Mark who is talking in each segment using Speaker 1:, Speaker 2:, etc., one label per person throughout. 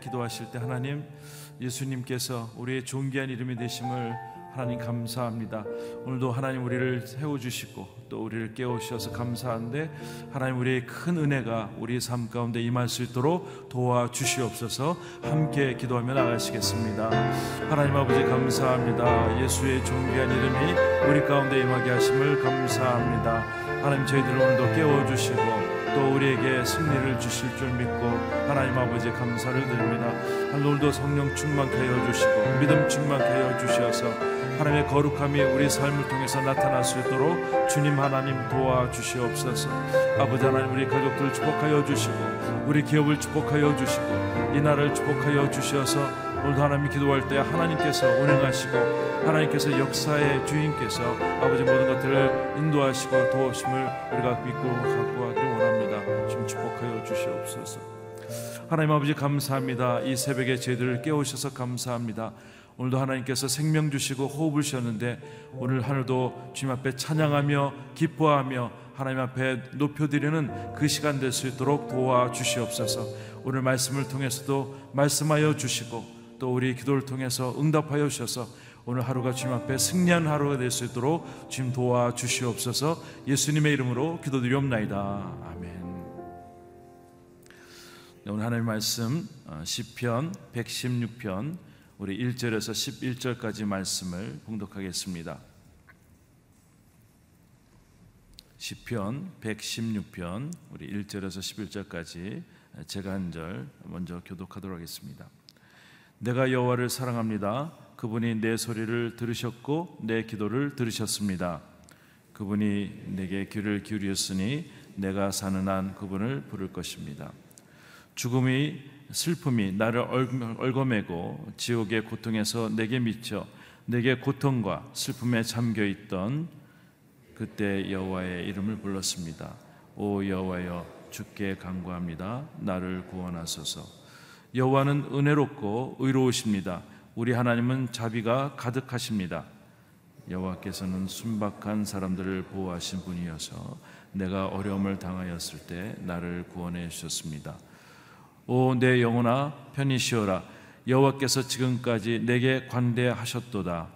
Speaker 1: 기도하실 때 하나님 예수님께서 우리의 존귀한 이름이 되심을 하나님 감사합니다. 오늘도 하나님 우리를 세워 주시고 또 우리를 깨우셔서 감사한데 하나님 우리의 큰 은혜가 우리 삶 가운데 임할 수 있도록 도와 주시옵소서 함께 기도하며 나가시겠습니다. 하나님 아버지 감사합니다. 예수의 존귀한 이름이 우리 가운데 임하게 하심을 감사합니다. 하나님 저희들을 오늘도 깨워주시고 또 우리에게 승리를 주실 줄 믿고 하나님 아버지 감사를 드립니다. 오늘도 성령 충만케 하여 주시고 믿음 충만케 하여 주셔서 하나님의 거룩함이 우리 삶을 통해서 나타날 수 있도록 주님 하나님 도와주시옵소서. 아버지 하나님 우리 가족들 축복하여 주시고 우리 기업을 축복하여 주시고 이 나라를 축복하여 주셔서 오늘도 하나님 기도할 때 하나님께서 운행하시고 하나님께서 역사의 주인께서 아버지 모든 것들을 인도하시고 도우심을 우리가 믿고 갖고 하기를 원합니다. 좀 축복하여 주시옵소서. 하나님 아버지 감사합니다. 이 새벽에 저희들을 깨우셔서 감사합니다. 오늘도 하나님께서 생명 주시고 호흡을 주셨는데 오늘 하늘도 주님 앞에 찬양하며 기뻐하며 하나님 앞에 높여드리는 그 시간 될 수 있도록 도와주시옵소서. 오늘 말씀을 통해서도 말씀하여 주시고 또 우리 기도를 통해서 응답하여 주셔서 오늘 하루가 주님 앞에 승리한 하루가 될 수 있도록 주님 도와 주시옵소서 예수님의 이름으로 기도드리옵나이다. 아멘. 네, 오늘 하나님 말씀 어, 시편 116편 우리 1절에서 11절까지 말씀을 봉독하겠습니다. 시편 116편 우리 1절에서 11절까지 제가 한 절 먼저 교독하도록 하겠습니다. 내가 여호와를 사랑합니다. 그분이 내 소리를 들으셨고 내 기도를 들으셨습니다. 그분이 내게 귀를 기울였으니 내가 사는 한 그분을 부를 것입니다. 죽음이 슬픔이 나를 얽어매고 지옥의 고통에서 내게 미쳐 내게 고통과 슬픔에 잠겨 있던 그때 여호와의 이름을 불렀습니다. 오 여호와여 주께 간구합니다. 나를 구원하소서. 여호와는 은혜롭고 의로우십니다. 우리 하나님은 자비가 가득하십니다. 여호와께서는 순박한 사람들을 보호하신 분이어서 내가 어려움을 당하였을 때 나를 구원해 주셨습니다. 오 내 영혼아 편히 쉬어라 여호와께서 지금까지 내게 관대하셨도다.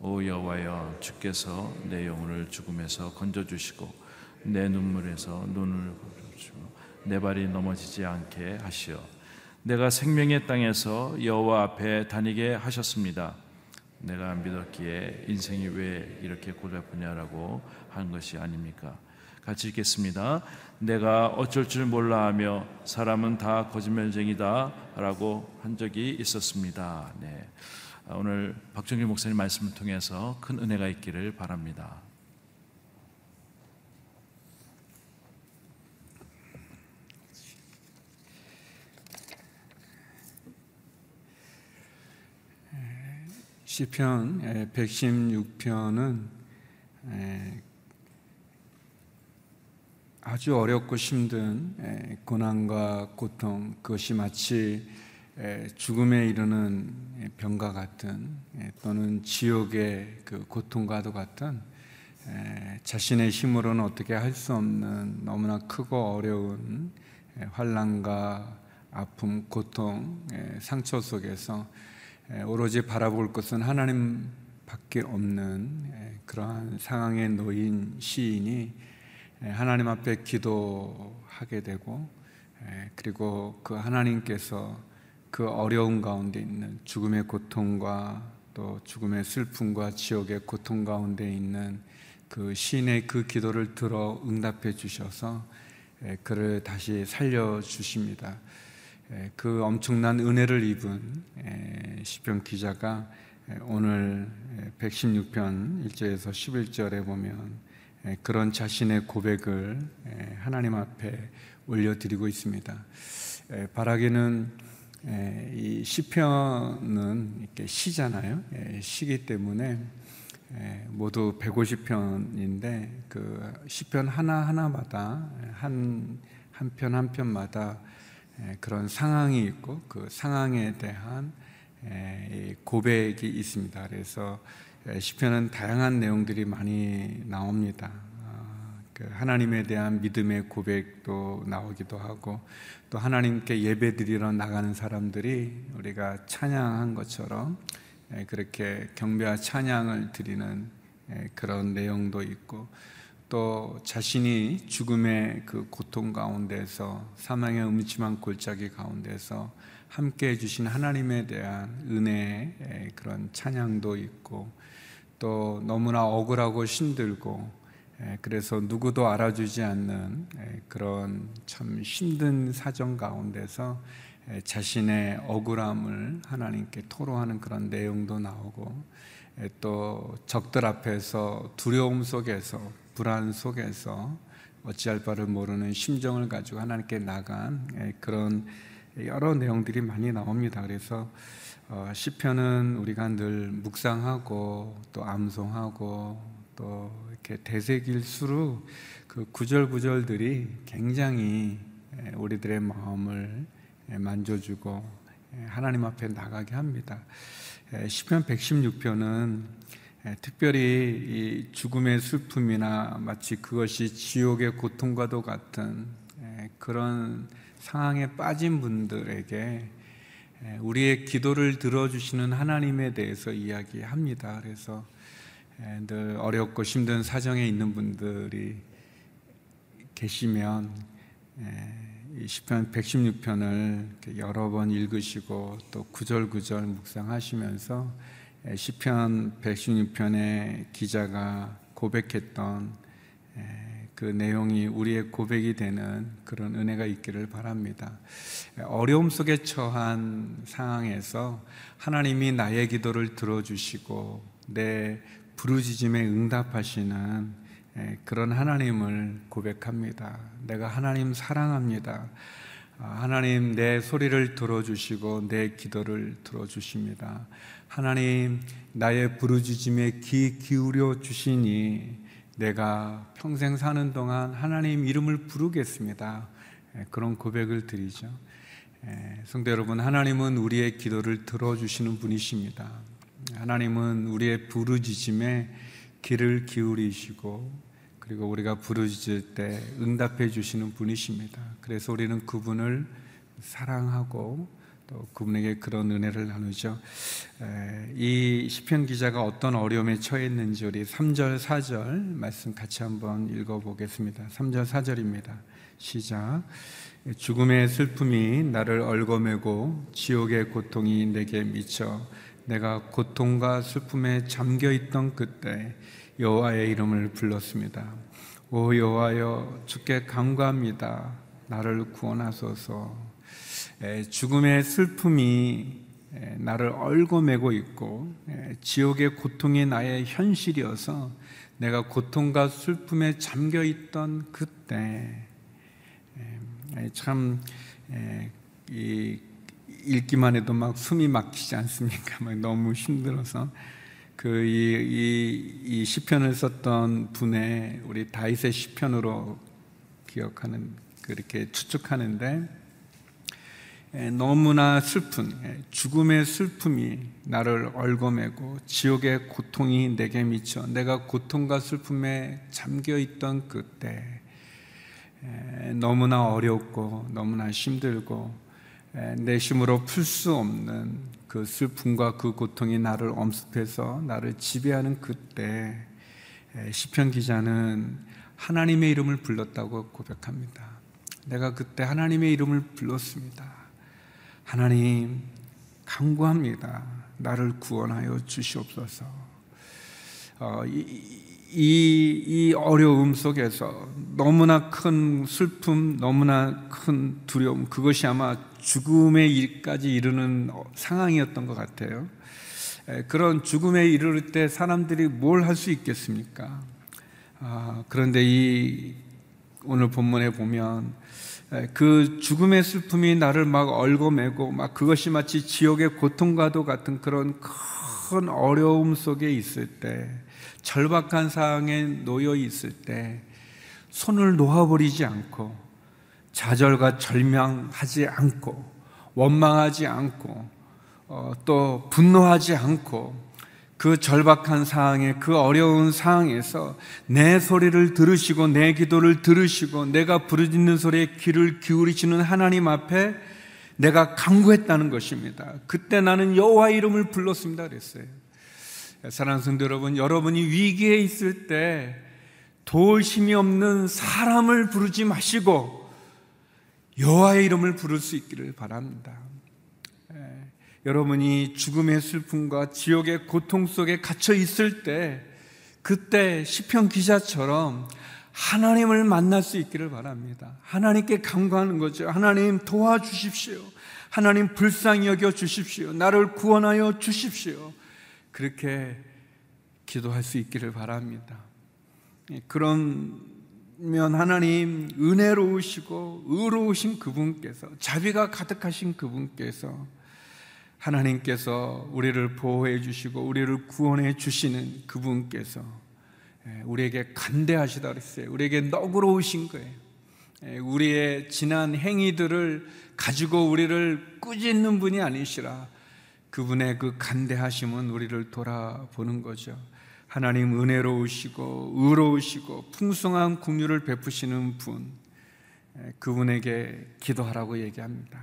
Speaker 1: 오 여호와여 주께서 내 영혼을 죽음에서 건져 주시고 내 눈물에서 눈을 내 발이 넘어지지 않게 하시어 내가 생명의 땅에서 여호와 앞에 다니게 하셨습니다. 내가 믿었기에 인생이 왜 이렇게 고달프냐라고 한 것이 아닙니까? 같이 읽겠습니다. 내가 어쩔 줄 몰라 하며 사람은 다 거짓말쟁이다 라고 한 적이 있었습니다. 네. 오늘 박정길 목사님 말씀을 통해서 큰 은혜가 있기를 바랍니다.
Speaker 2: 시편 116편은 아주 어렵고 힘든 고난과 고통 그것이 마치 죽음에 이르는 병과 같은 또는 지옥의 그 고통과도 같은 자신의 힘으로는 어떻게 할 수 없는 너무나 크고 어려운 환란과 아픔, 고통, 상처 속에서 오로지 바라볼 것은 하나님밖에 없는 그러한 상황에 놓인 시인이 하나님 앞에 기도하게 되고 그리고 그 하나님께서 그 어려운 가운데 있는 죽음의 고통과 또 죽음의 슬픔과 지옥의 고통 가운데 있는 그 시인의 그 기도를 들어 응답해 주셔서 그를 다시 살려 주십니다. 그 엄청난 은혜를 입은 시편 기자가 오늘 116편 1절에서 11절에 보면 그런 자신의 고백을 하나님 앞에 올려드리고 있습니다. 바라기는 이 시편은 이렇게 시잖아요. 시기 때문에 모두 150편인데 그 시편 하나 하나마다 한 한 편 한 편마다 예, 그런 상황이 있고 그 상황에 대한 예, 고백이 있습니다. 그래서 예, 시편은 다양한 내용들이 많이 나옵니다. 아, 그 하나님에 대한 믿음의 고백도 나오기도 하고 또 하나님께 예배드리러 나가는 사람들이 우리가 찬양한 것처럼 예, 그렇게 경배와 찬양을 드리는 예, 그런 내용도 있고 또 자신이 죽음의 그 고통 가운데서 사망의 음침한 골짜기 가운데서 함께 해주신 하나님에 대한 은혜의 그런 찬양도 있고 또 너무나 억울하고 힘들고 그래서 누구도 알아주지 않는 그런 참 힘든 사정 가운데서 자신의 억울함을 하나님께 토로하는 그런 내용도 나오고 또 적들 앞에서 두려움 속에서 불안 속에서 어찌할 바를 모르는 심정을 가지고 하나님께 나간 그런 여러 내용들이 많이 나옵니다. 그래서 어, 시편은 우리가 늘 묵상하고 또 암송하고 또 이렇게 되새길수록 그 구절구절들이 굉장히 우리들의 마음을 만져주고 하나님 앞에 나가게 합니다. 시편 116편은 특별히 죽음의 슬픔이나 마치 그것이 지옥의 고통과도 같은 그런 상황에 빠진 분들에게 우리의 기도를 들어주시는 하나님에 대해서 이야기합니다. 그래서 늘 어렵고 힘든 사정에 있는 분들이 계시면 시편 116편을 여러 번 읽으시고 또 구절구절 묵상하시면서 시편 116편의 기자가 고백했던 그 내용이 우리의 고백이 되는 그런 은혜가 있기를 바랍니다. 어려움 속에 처한 상황에서 하나님이 나의 기도를 들어주시고 내 부르짖음에 응답하시는 그런 하나님을 고백합니다. 내가 하나님 사랑합니다. 아, 하나님 내 소리를 들어주시고 내 기도를 들어주십니다. 하나님 나의 부르짖음에 귀 기울여 주시니 내가 평생 사는 동안 하나님 이름을 부르겠습니다. 그런 고백을 드리죠. 성도 여러분, 하나님은 우리의 기도를 들어주시는 분이십니다. 하나님은 우리의 부르짖음에 귀를 기울이시고 그리고 우리가 부르짖을 때 응답해 주시는 분이십니다. 그래서 우리는 그분을 사랑하고 또 그분에게 그런 은혜를 나누죠. 이 시편 기자가 어떤 어려움에 처했는지 우리 3절 4절 말씀 같이 한번 읽어 보겠습니다. 3절 4절입니다. 시작. 죽음의 슬픔이 나를 얽어매고 지옥의 고통이 내게 미쳐 내가 고통과 슬픔에 잠겨 있던 그때 여호와의 이름을 불렀습니다. 오 여호와여 주께 간구합니다. 나를 구원하소서. 죽음의 슬픔이 나를 얽어매고 있고 지옥의 고통이 나의 현실이어서 내가 고통과 슬픔에 잠겨 있던 그때 참 읽기만 해도 막 숨이 막히지 않습니까? 막 너무 힘들어서 그이 시편을 썼던 분의 우리 다윗의 시편으로 기억하는 그렇게 추측하는데 너무나 슬픈 죽음의 슬픔이 나를 얽어매고 지옥의 고통이 내게 미쳐 내가 고통과 슬픔에 잠겨 있던 그때 너무나 어렵고 너무나 힘들고 내 힘으로 풀 수 없는 그 슬픔과 그 고통이 나를 엄습해서 나를 지배하는 그때 시편 기자는 하나님의 이름을 불렀다고 고백합니다. 내가 그때 하나님의 이름을 불렀습니다. 하나님 간구합니다. 나를 구원하여 주시옵소서. 어, 이, 이, 이 어려움 속에서 너무나 큰 슬픔, 너무나 큰 두려움, 그것이 아마 죽음의 일까지 이르는 상황이었던 것 같아요. 그런 죽음에 이르를 때 사람들이 뭘 할 수 있겠습니까? 아, 그런데 이 오늘 본문에 보면 그 죽음의 슬픔이 나를 막 얽어매고 막 그것이 마치 지옥의 고통과도 같은 그런 큰 어려움 속에 있을 때 절박한 상황에 놓여 있을 때 손을 놓아버리지 않고 좌절과 절망하지 않고 원망하지 않고 어, 또 분노하지 않고 그 절박한 상황에 그 어려운 상황에서 내 소리를 들으시고 내 기도를 들으시고 내가 부르짖는 소리에 귀를 기울이시는 하나님 앞에 내가 강구했다는 것입니다. 그때 나는 여호와 이름을 불렀습니다 그랬어요. 사랑하는 성도 여러분, 여러분이 위기에 있을 때 도울 힘이 없는 사람을 부르지 마시고 여호와의 이름을 부를 수 있기를 바랍니다. 여러분이 죽음의 슬픔과 지옥의 고통 속에 갇혀 있을 때 그때 시편 기자처럼 하나님을 만날 수 있기를 바랍니다. 하나님께 간구하는 거죠. 하나님 도와주십시오. 하나님 불쌍히 여겨 주십시오. 나를 구원하여 주십시오. 그렇게 기도할 수 있기를 바랍니다. 예, 그러면 하나님 은혜로우시고 의로우신 그분께서 자비가 가득하신 그분께서 하나님께서 우리를 보호해 주시고 우리를 구원해 주시는 그분께서 예, 우리에게 간대하시다 그랬어요. 우리에게 너그러우신 거예요. 예, 우리의 지난 행위들을 가지고 우리를 꾸짖는 분이 아니시라 그분의 그 간대하심은 우리를 돌아보는 거죠. 하나님 은혜로우시고 의로우시고 풍성한 국류를 베푸시는 분 예, 그분에게 기도하라고 얘기합니다.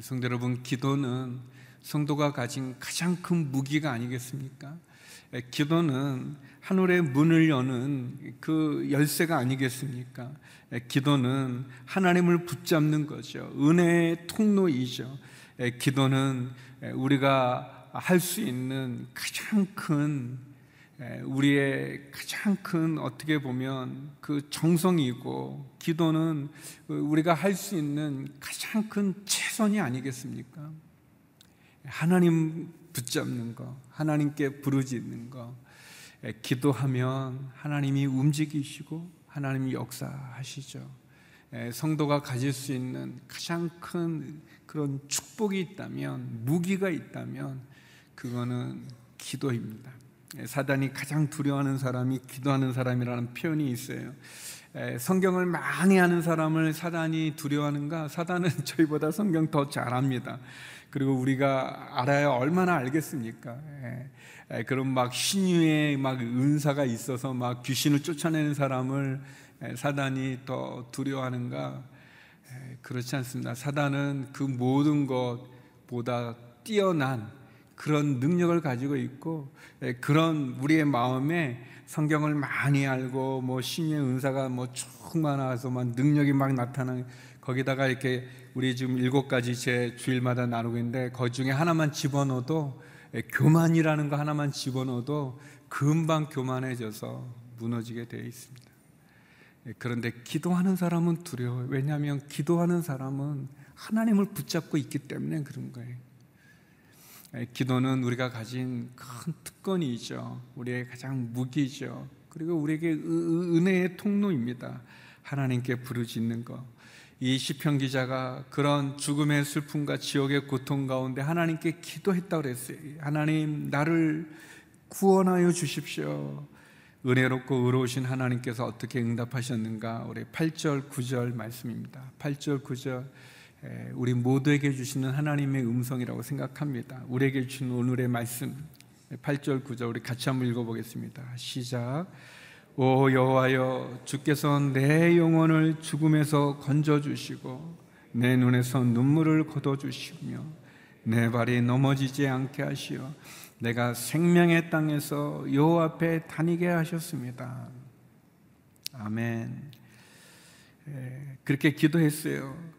Speaker 2: 성도 여러분 기도는 성도가 가진 가장 큰 무기가 아니겠습니까? 기도는 하늘의 문을 여는 그 열쇠가 아니겠습니까? 기도는 하나님을 붙잡는 거죠. 은혜의 통로이죠. 기도는 우리가 할 수 있는 가장 큰 우리의 가장 큰 어떻게 보면 그 정성이고 기도는 우리가 할 수 있는 가장 큰 최선이 아니겠습니까? 하나님 붙잡는 거, 하나님께 부르짖는 거, 기도하면 하나님이 움직이시고 하나님이 역사하시죠. 성도가 가질 수 있는 가장 큰 그런 축복이 있다면, 무기가 있다면, 그거는 기도입니다. 사단이 가장 두려워하는 사람이 기도하는 사람이라는 표현이 있어요. 성경을 많이 하는 사람을 사단이 두려워하는가? 사단은 저희보다 성경 더 잘합니다. 그리고 우리가 알아야 얼마나 알겠습니까? 그럼 막 신유의 막 은사가 있어서 막 귀신을 쫓아내는 사람을 예, 사단이 더 두려워하는가? 예, 그렇지 않습니다. 사단은 그 모든 것보다 뛰어난 그런 능력을 가지고 있고 예, 그런 우리의 마음에 성경을 많이 알고 뭐 신의 은사가 뭐 충만해서 막 능력이 막 나타나는 거기다가 이렇게 우리 지금 일곱 가지 제 주일마다 나누고 있는데 그 중에 하나만 집어넣어도 예, 교만이라는 거 하나만 집어넣어도 금방 교만해져서 무너지게 되어 있습니다. 예, 그런데 기도하는 사람은 두려워요. 왜냐하면 기도하는 사람은 하나님을 붙잡고 있기 때문에 그런 거예요. 예, 기도는 우리가 가진 큰 특권이죠. 우리의 가장 무기죠. 그리고 우리에게 은혜의 통로입니다. 하나님께 부르짖는 것. 이 시편 기자가 그런 죽음의 슬픔과 지옥의 고통 가운데 하나님께 기도했다고 그랬어요. 하나님 나를 구원하여 주십시오. 은혜롭고 의로우신 하나님께서 어떻게 응답하셨는가? 우리 8절 9절 말씀입니다. 8절 9절 우리 모두에게 주시는 하나님의 음성이라고 생각합니다. 우리에게 주신 오늘의 말씀 8절 9절 우리 같이 한번 읽어 보겠습니다. 시작. 오 여호와여 주께서 내 영혼을 죽음에서 건져 주시고 내 눈에서 눈물을 거둬 주시며 내 발이 넘어지지 않게 하시어 내가 생명의 땅에서 여호와 앞에 다니게 하셨습니다. 아멘. 예, 그렇게 기도했어요.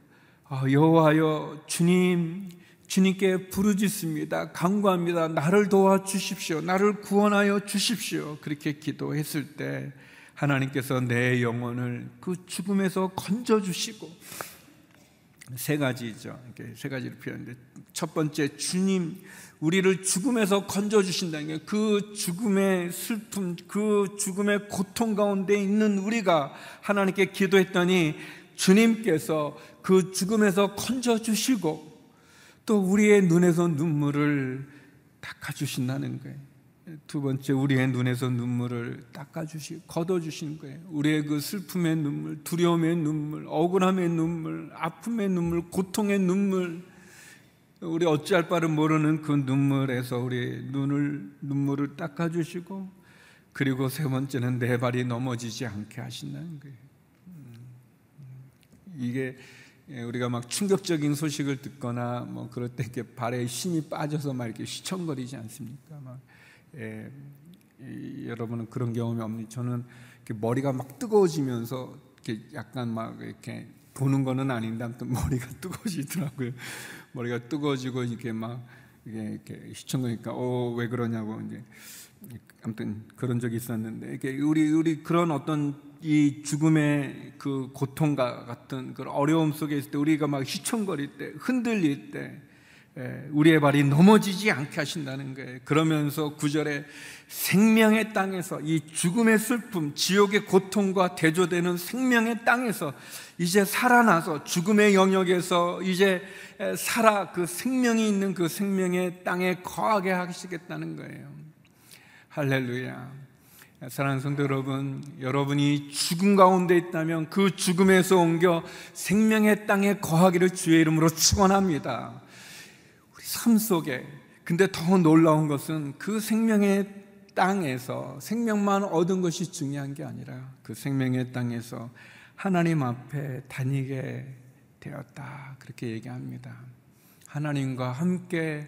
Speaker 2: 아, 여호와여 주님 주님께 부르짖습니다. 간구합니다. 나를 도와 주십시오. 나를 구원하여 주십시오. 그렇게 기도했을 때 하나님께서 내 영혼을 그 죽음에서 건져 주시고 세 가지죠. 이렇게 세 가지를 표현했는데 첫 번째 주님 우리를 죽음에서 건져 주신다는 게 그 죽음의 슬픔, 그 죽음의 고통 가운데 있는 우리가 하나님께 기도했더니 주님께서 그 죽음에서 건져 주시고 또 우리의 눈에서 눈물을 닦아 주신다는 거예요. 두 번째, 우리의 눈에서 눈물을 닦아 주시, 걷어 주신 거예요. 우리의 그 슬픔의 눈물, 두려움의 눈물, 억울함의 눈물, 아픔의 눈물, 고통의 눈물, 우리 어찌할 바를 모르는 그 눈물에서 우리 눈을 눈물을 닦아 주시고 그리고 세 번째는 내 발이 넘어지지 않게 하신다는 거예요. 음, 이게 우리가 막 충격적인 소식을 듣거나 뭐 그럴 때 이렇게 발에 힘이 빠져서 막 이렇게 휘청거리지 않습니까? 막 예, 여러분은 그런 경험이 없니? 저는 머리가 막 뜨거워지면서 이렇게 약간 막 이렇게 도는 거는 아닌데 아무튼 머리가 뜨거워지더라고요. 머리가 뜨거워지고 이렇게 막 이게 이렇게 휘청거니까 어왜 그러냐고 이제 아무튼 그런 적이 있었는데 이게 우리 우리 그런 어떤 이 죽음의 그 고통과 같은 그 어려움 속에 있을 때 우리가 막 휘청거릴 때 흔들릴 때 예, 우리의 발이 넘어지지 않게 하신다는 거예요. 그러면서 구절에 생명의 땅에서 이 죽음의 슬픔, 지옥의 고통과 대조되는 생명의 땅에서 이제 살아나서 죽음의 영역에서 이제 살아 그 생명이 있는 그 생명의 땅에 거하게 하시겠다는 거예요. 할렐루야. 사랑하는 성도 여러분, 여러분이 죽음 가운데 있다면 그 죽음에서 옮겨 생명의 땅에 거하기를 주의 이름으로 축원합니다. 삶 속에 근데 더 놀라운 것은 그 생명의 땅에서 생명만 얻은 것이 중요한 게 아니라 그 생명의 땅에서 하나님 앞에 다니게 되었다. 그렇게 얘기합니다. 하나님과 함께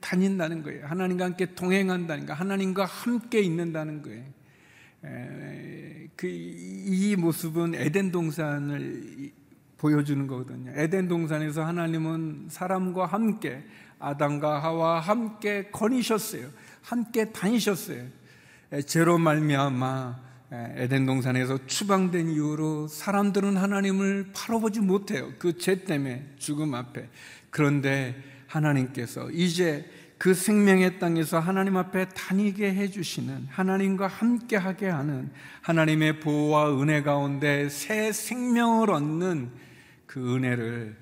Speaker 2: 다닌다는 거예요. 하나님과 함께 동행한다는 거, 하나님과 함께 있는다는 거예요. 그 이 모습은 에덴 동산을 보여주는 거거든요. 에덴 동산에서 하나님은 사람과 함께 아담과 하와 함께 거니셨어요. 함께 다니셨어요. 죄로 말미암아 에덴 동산에서 추방된 이후로 사람들은 하나님을 바라보지 못해요. 그 죄 때문에 죽음 앞에. 그런데 하나님께서 이제 그 생명의 땅에서 하나님 앞에 다니게 해주시는 하나님과 함께하게 하는 하나님의 보호와 은혜 가운데 새 생명을 얻는 그 은혜를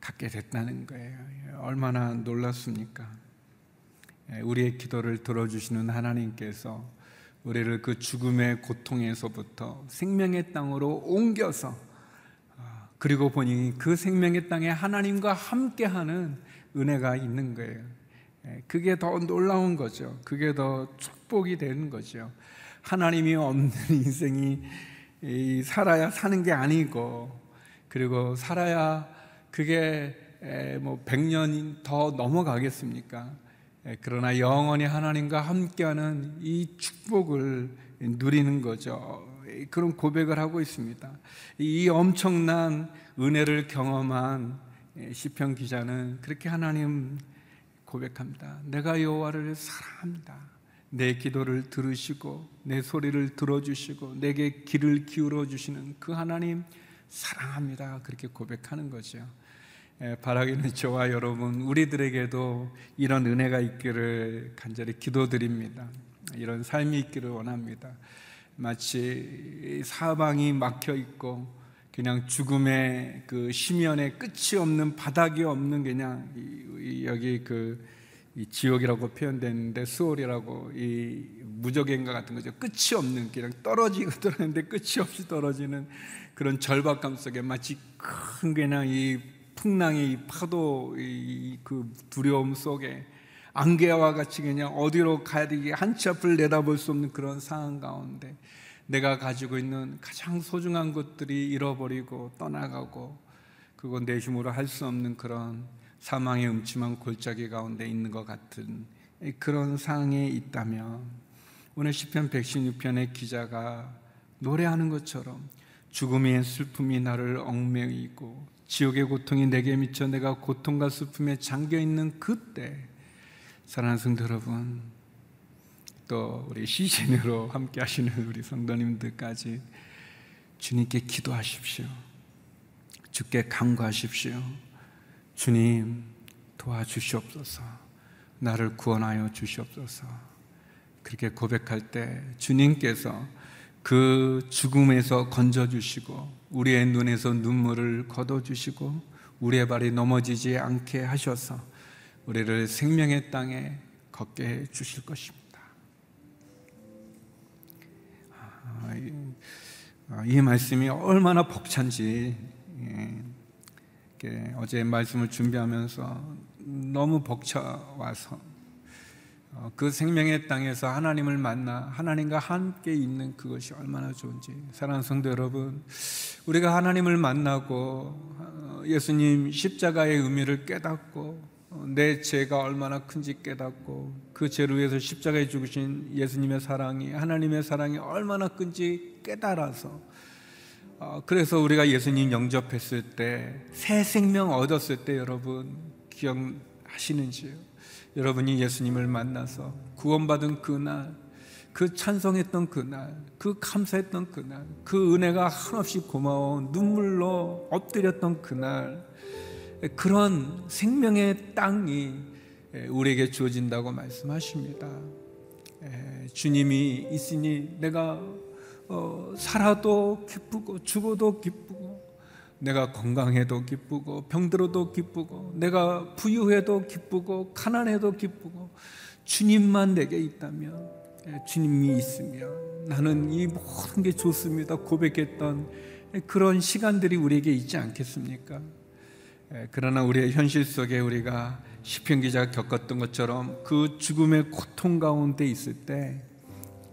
Speaker 2: 갖게 됐다는 거예요. 얼마나 놀랐습니까? 예, 우리의 기도를 들어주시는 하나님께서 우리를 그 죽음의 고통에서부터 생명의 땅으로 옮겨서 아, 그리고 보니 그 생명의 땅에 하나님과 함께하는 은혜가 있는 거예요. 예, 그게 더 놀라운 거죠. 그게 더 축복이 되는 거죠. 하나님이 없는 인생이 살아야 사는 게 아니고 그리고 살아야 그게 뭐 100년 더 넘어가겠습니까? 그러나 영원히 하나님과 함께하는 이 축복을 누리는 거죠. 그런 고백을 하고 있습니다. 이 엄청난 은혜를 경험한 시편 기자는 그렇게 하나님 고백합니다. 내가 여호와를 사랑합니다. 내 기도를 들으시고 내 소리를 들어주시고 내게 귀를 기울여 주시는 그 하나님 사랑합니다. 그렇게 고백하는 거죠. 바라기는 저와 여러분, 우리들에게도 이런 은혜가 있기를 간절히 기도드립니다. 이런 삶이 있기를 원합니다. 마치 사방이 막혀 있고 그냥 죽음의 그 심연에 끝이 없는 바닥이 없는 그냥 여기 그 지옥이라고 표현되는데 수월이라고 이 무적행과 같은 거죠. 끝이 없는 그냥 떨어지고 떨어지는데 끝이 없이 떨어지는 그런 절박감 속에 마치 큰 그냥 이 풍랑의 이 파도 이 그 두려움 속에 안개와 같이 그냥 어디로 가야 되기 한치 앞을 내다볼 수 없는 그런 상황 가운데 내가 가지고 있는 가장 소중한 것들이 잃어버리고 떠나가고 그건 내 힘으로 할 수 없는 그런 사망의 음침한 골짜기 가운데 있는 것 같은 그런 상황에 있다면 오늘 시편 116편의 기자가 노래하는 것처럼 죽음의 슬픔이 나를 얽매이고 지옥의 고통이 내게 미쳐 내가 고통과 슬픔에 잠겨 있는 그때 사랑하는 성도 여러분 또 우리 시신으로 함께 하시는 우리 성도님들까지 주님께 기도하십시오. 주께 간구하십시오. 주님 도와주시옵소서. 나를 구원하여 주시옵소서. 그렇게 고백할 때 주님께서 그 죽음에서 건져 주시고 우리의 눈에서 눈물을 걷어주시고 우리의 발이 넘어지지 않게 하셔서 우리를 생명의 땅에 걷게 해 주실 것입니다. 이 말씀이 얼마나 벅찬지 예, 어제 말씀을 준비하면서 너무 벅차와서 어, 그 생명의 땅에서 하나님을 만나 하나님과 함께 있는 그것이 얼마나 좋은지. 사랑하는 성도 여러분 우리가 하나님을 만나고 어, 예수님 십자가의 의미를 깨닫고 어, 내 죄가 얼마나 큰지 깨닫고 그 죄를 위해서 십자가에 죽으신 예수님의 사랑이 하나님의 사랑이 얼마나 큰지 깨달아서 그래서 우리가 예수님 영접했을 때 새 생명 얻었을 때 여러분 기억하시는지요? 여러분이 예수님을 만나서 구원받은 그날, 그 찬송했던 그날, 그 감사했던 그날, 그 은혜가 한없이 고마운 눈물로 엎드렸던 그날, 그런 생명의 땅이 우리에게 주어진다고 말씀하십니다. 주님이 있으니 내가 어, 살아도 기쁘고 죽어도 기쁘고 내가 건강해도 기쁘고 병들어도 기쁘고 내가 부유해도 기쁘고 가난해도 기쁘고 주님만 내게 있다면 예, 주님이 있으면 나는 이 모든 게 좋습니다 고백했던 그런 시간들이 우리에게 있지 않겠습니까? 예, 그러나 우리의 현실 속에 우리가 시편 기자가 겪었던 것처럼 그 죽음의 고통 가운데 있을 때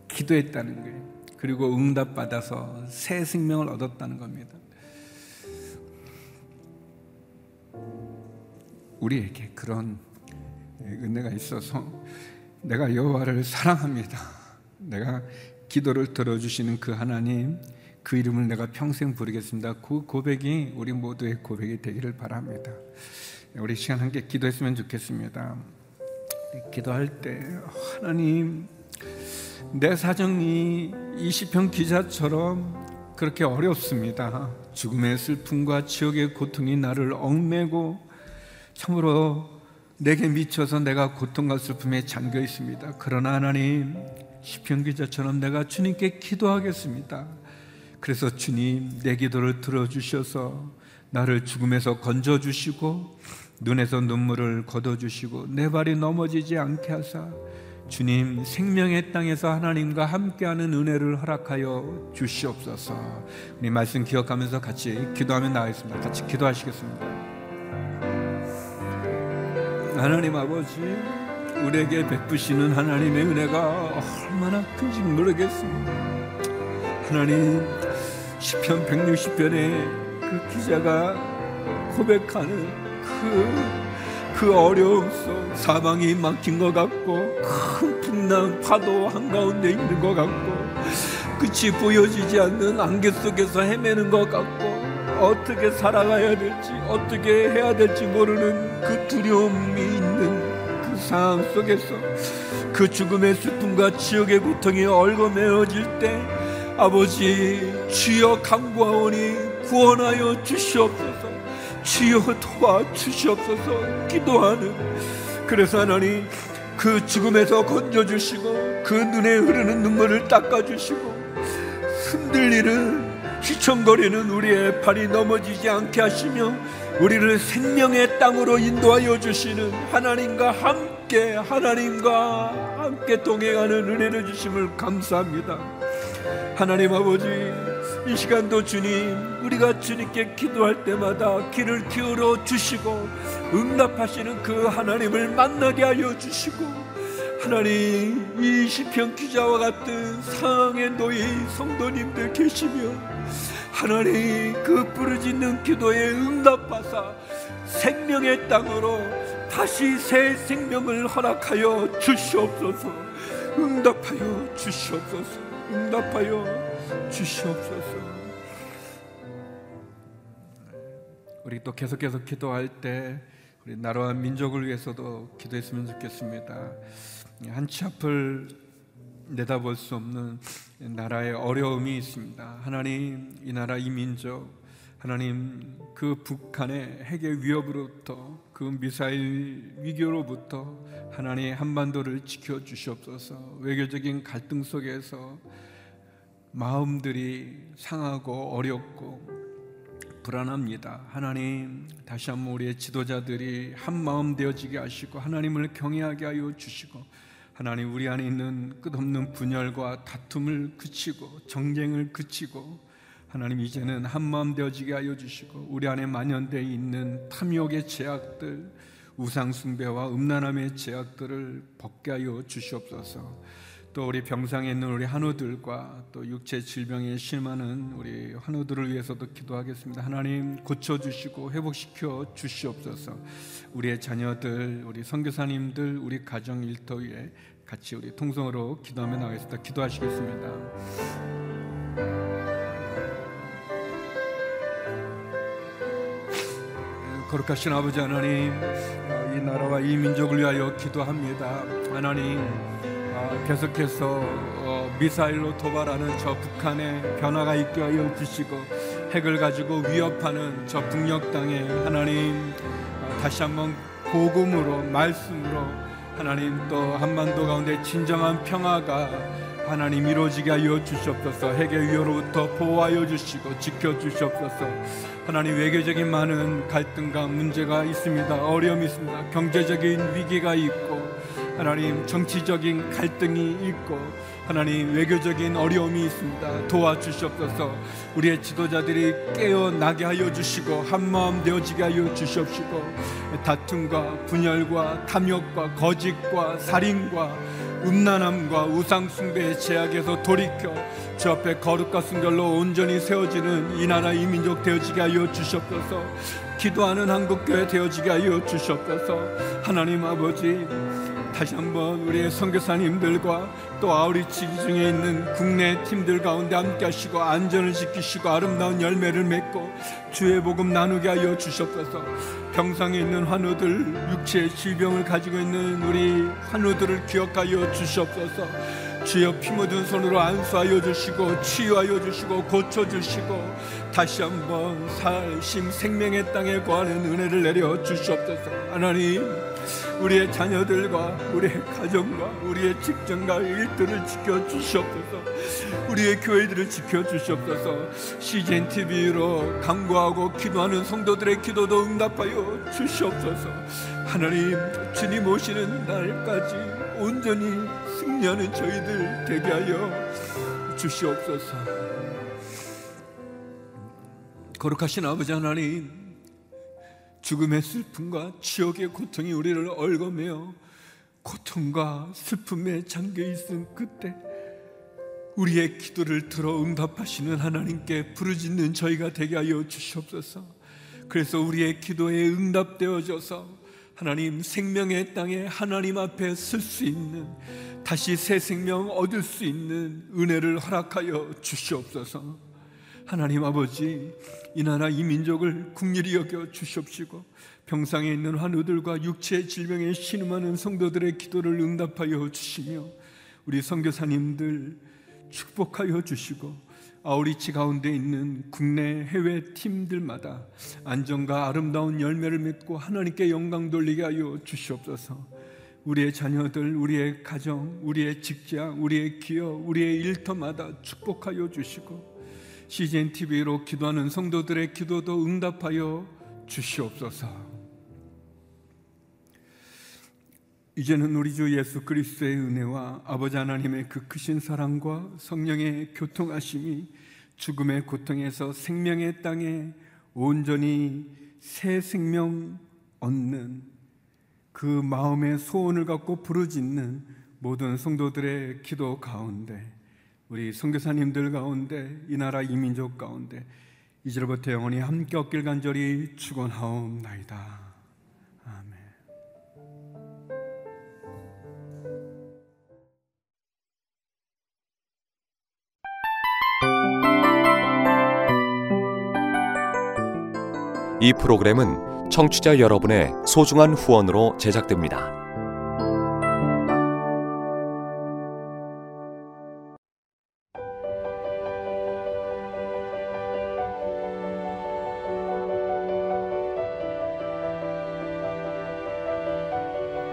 Speaker 2: 기도했다는 거예요. 그리고 응답받아서 새 생명을 얻었다는 겁니다. 우리에게 그런 은혜가 있어서 내가 여호와를 사랑합니다. 내가 기도를 들어주시는 그 하나님 그 이름을 내가 평생 부르겠습니다. 그 고백이 우리 모두의 고백이 되기를 바랍니다. 우리 시간 함께 기도했으면 좋겠습니다. 기도할 때 하나님 내 사정이 이시편 기자처럼 그렇게 어렵습니다. 죽음의 슬픔과 지옥의 고통이 나를 얽매고 참으로 내게 미쳐서 내가 고통과 슬픔에 잠겨 있습니다. 그러나 하나님 시편 기자처럼 내가 주님께 기도하겠습니다. 그래서 주님 내 기도를 들어주셔서 나를 죽음에서 건져주시고 눈에서 눈물을 걷어주시고 내 발이 넘어지지 않게 하사 주님 생명의 땅에서 하나님과 함께하는 은혜를 허락하여 주시옵소서. 우리 말씀 기억하면서 같이 기도하며 나가겠습니다. 같이 기도하시겠습니다. 하나님 아버지 우리에게 베푸시는 하나님의 은혜가 얼마나 큰지 모르겠습니다. 하나님 시편 160편에 그 기자가 고백하는 그, 그 어려움 속 사방이 막힌 것 같고 큰 풍랑 파도 한가운데 있는 것 같고 끝이 보여지지 않는 안개 속에서 헤매는 것 같고 어떻게 살아가야 될지 어떻게 해야 될지 모르는 그 두려움이 있는 그 상황 속에서 그 죽음의 슬픔과 지옥의 고통이 얽어매어질 때 아버지 주여 강구하오니 구원하여 주시옵소서. 주여 도와주시옵소서. 기도하는. 그래서 하나님 그 죽음에서 건져주시고 그 눈에 흐르는 눈물을 닦아주시고 흔들리는 휘청거리는 우리의 발이 넘어지지 않게 하시며 우리를 생명의 땅으로 인도하여 주시는 하나님과 함께 하나님과 함께 동행하는 은혜를 주심을 감사합니다. 하나님 아버지 이 시간도 주님 우리가 주님께 기도할 때마다 귀를 기울여 주시고 응답하시는 그 하나님을 만나게 하여 주시고 하나님 이 시편 기자와 같은 상황에 놓인 성도님들 계시며 하나님 그 부르짖는 기도에 응답하사 생명의 땅으로 다시 새 생명을 허락하여 주시옵소서 응답하여 주시옵소서 응답하여 주시옵소서 우리 또 계속해서 기도할 때 우리 나라와 민족을 위해서도 기도했으면 좋겠습니다. 한치 앞을 내다볼 수 없는 나라의 어려움이 있습니다. 하나님, 이 나라 이 민족, 하나님 그 북한의 핵의 위협으로부터 그 미사일 위기로부터 하나님 한반도를 지켜 주시옵소서. 외교적인 갈등 속에서 마음들이 상하고 어렵고 불안합니다. 하나님 다시 한번 우리의 지도자들이 한 마음 되어지게 하시고 하나님을 경외하게 하여 주시고 하나님 우리 안에 있는 끝없는 분열과 다툼을 그치고 정쟁을 그치고 하나님 이제는 한 마음 되어지게 하여 주시고 우리 안에 만연되어 있는 탐욕의 제약들 우상 숭배와 음란함의 제약들을 벗게 하여 주시옵소서. 또 우리 병상에 있는 우리 한우들과 또 육체 질병에 심하는 우리 한우들을 위해서도 기도하겠습니다. 하나님 고쳐 주시고 회복시켜 주시옵소서. 우리의 자녀들, 우리 선교사님들, 우리 가정 일터 위에 같이 우리 통성으로 기도하며 나가겠습니다. 기도하시겠습니다. 거룩하신 아버지 하나님, 이 나라와 이 민족을 위하여 기도합니다. 하나님, 아, 계속해서 어, 미사일로 도발하는 저 북한의 변화가 있게 하여 주시고 핵을 가지고 위협하는 저 북녘 땅에 하나님 아, 다시 한번 복음으로 말씀으로 하나님 또 한반도 가운데 진정한 평화가 하나님 이루어지게 하여 주시옵소서. 핵의 위협로부터 보호하여 주시고 지켜 주시옵소서. 하나님 외교적인 많은 갈등과 문제가 있습니다. 어려움이 있습니다. 경제적인 위기가 있고 하나님 정치적인 갈등이 있고 하나님 외교적인 어려움이 있습니다. 도와주시옵소서. 우리의 지도자들이 깨어나게 하여 주시고 한마음 되어지게 하여 주시옵시고 다툼과 분열과 탐욕과 거짓과 살인과 음란함과 우상숭배의 제약에서 돌이켜 주 앞에 거룩과 순결로 온전히 세워지는 이 나라 이 민족 되어지게 하여 주시옵소서. 기도하는 한국교회 되어지게 하여 주시옵소서. 하나님 아버지 다시 한번 우리의 선교사님들과 또 아우리치 중에 있는 국내 팀들 가운데 함께 하시고 안전을 지키시고 아름다운 열매를 맺고 주의 복음 나누게 하여 주시옵소서. 병상에 있는 환우들 육체의 질병을 가지고 있는 우리 환우들을 기억하여 주시옵소서. 주여 피 묻은 손으로 안수하여 주시고 치유하여 주시고 고쳐 주시고 다시 한번 살심 생명의 땅에 거하는 은혜를 내려 주시옵소서. 하나님 우리의 자녀들과 우리의 가정과 우리의 직장과 일들을 지켜 주시옵소서. 우리의 교회들을 지켜 주시옵소서. CGN TV로 강구하고 기도하는 성도들의 기도도 응답하여 주시옵소서. 하나님 주님 오시는 날까지 온전히 승리하는 저희들 되게 하여 주시옵소서. 거룩하신 아버지 하나님 죽음의 슬픔과 지옥의 고통이 우리를 얽어매어 고통과 슬픔에 잠겨 있은 그때 우리의 기도를 들어 응답하시는 하나님께 부르짖는 저희가 되게 하여 주시옵소서. 그래서 우리의 기도에 응답되어져서 하나님 생명의 땅에 하나님 앞에 설 수 있는 다시 새 생명 얻을 수 있는 은혜를 허락하여 주시옵소서. 하나님 아버지 이 나라 이 민족을 국률이 여겨 주시옵시고 병상에 있는 환우들과 육체 질병에 신음하는 성도들의 기도를 응답하여 주시며 우리 선교사님들 축복하여 주시고 아우리치 가운데 있는 국내 해외 팀들마다 안정과 아름다운 열매를 맺고 하나님께 영광 돌리게 하여 주시옵소서. 우리의 자녀들, 우리의 가정, 우리의 직장, 우리의 기업, 우리의 일터마다 축복하여 주시고 CGN TV로 기도하는 성도들의 기도도 응답하여 주시옵소서. 이제는 우리 주 예수 그리스도의 은혜와 아버지 하나님의 그 크신 사랑과 성령의 교통하심이 죽음의 고통에서 생명의 땅에 온전히 새 생명 얻는 그 마음의 소원을 갖고 부르짖는 모든 성도들의 기도 가운데 우리 선교사님들 가운데 이 나라 이민족 가운데 이제부터 영원히 함께 얻길 간절히 축원하옵나이다.
Speaker 3: 이 프로그램은 청취자 여러분의 소중한 후원으로 제작됩니다.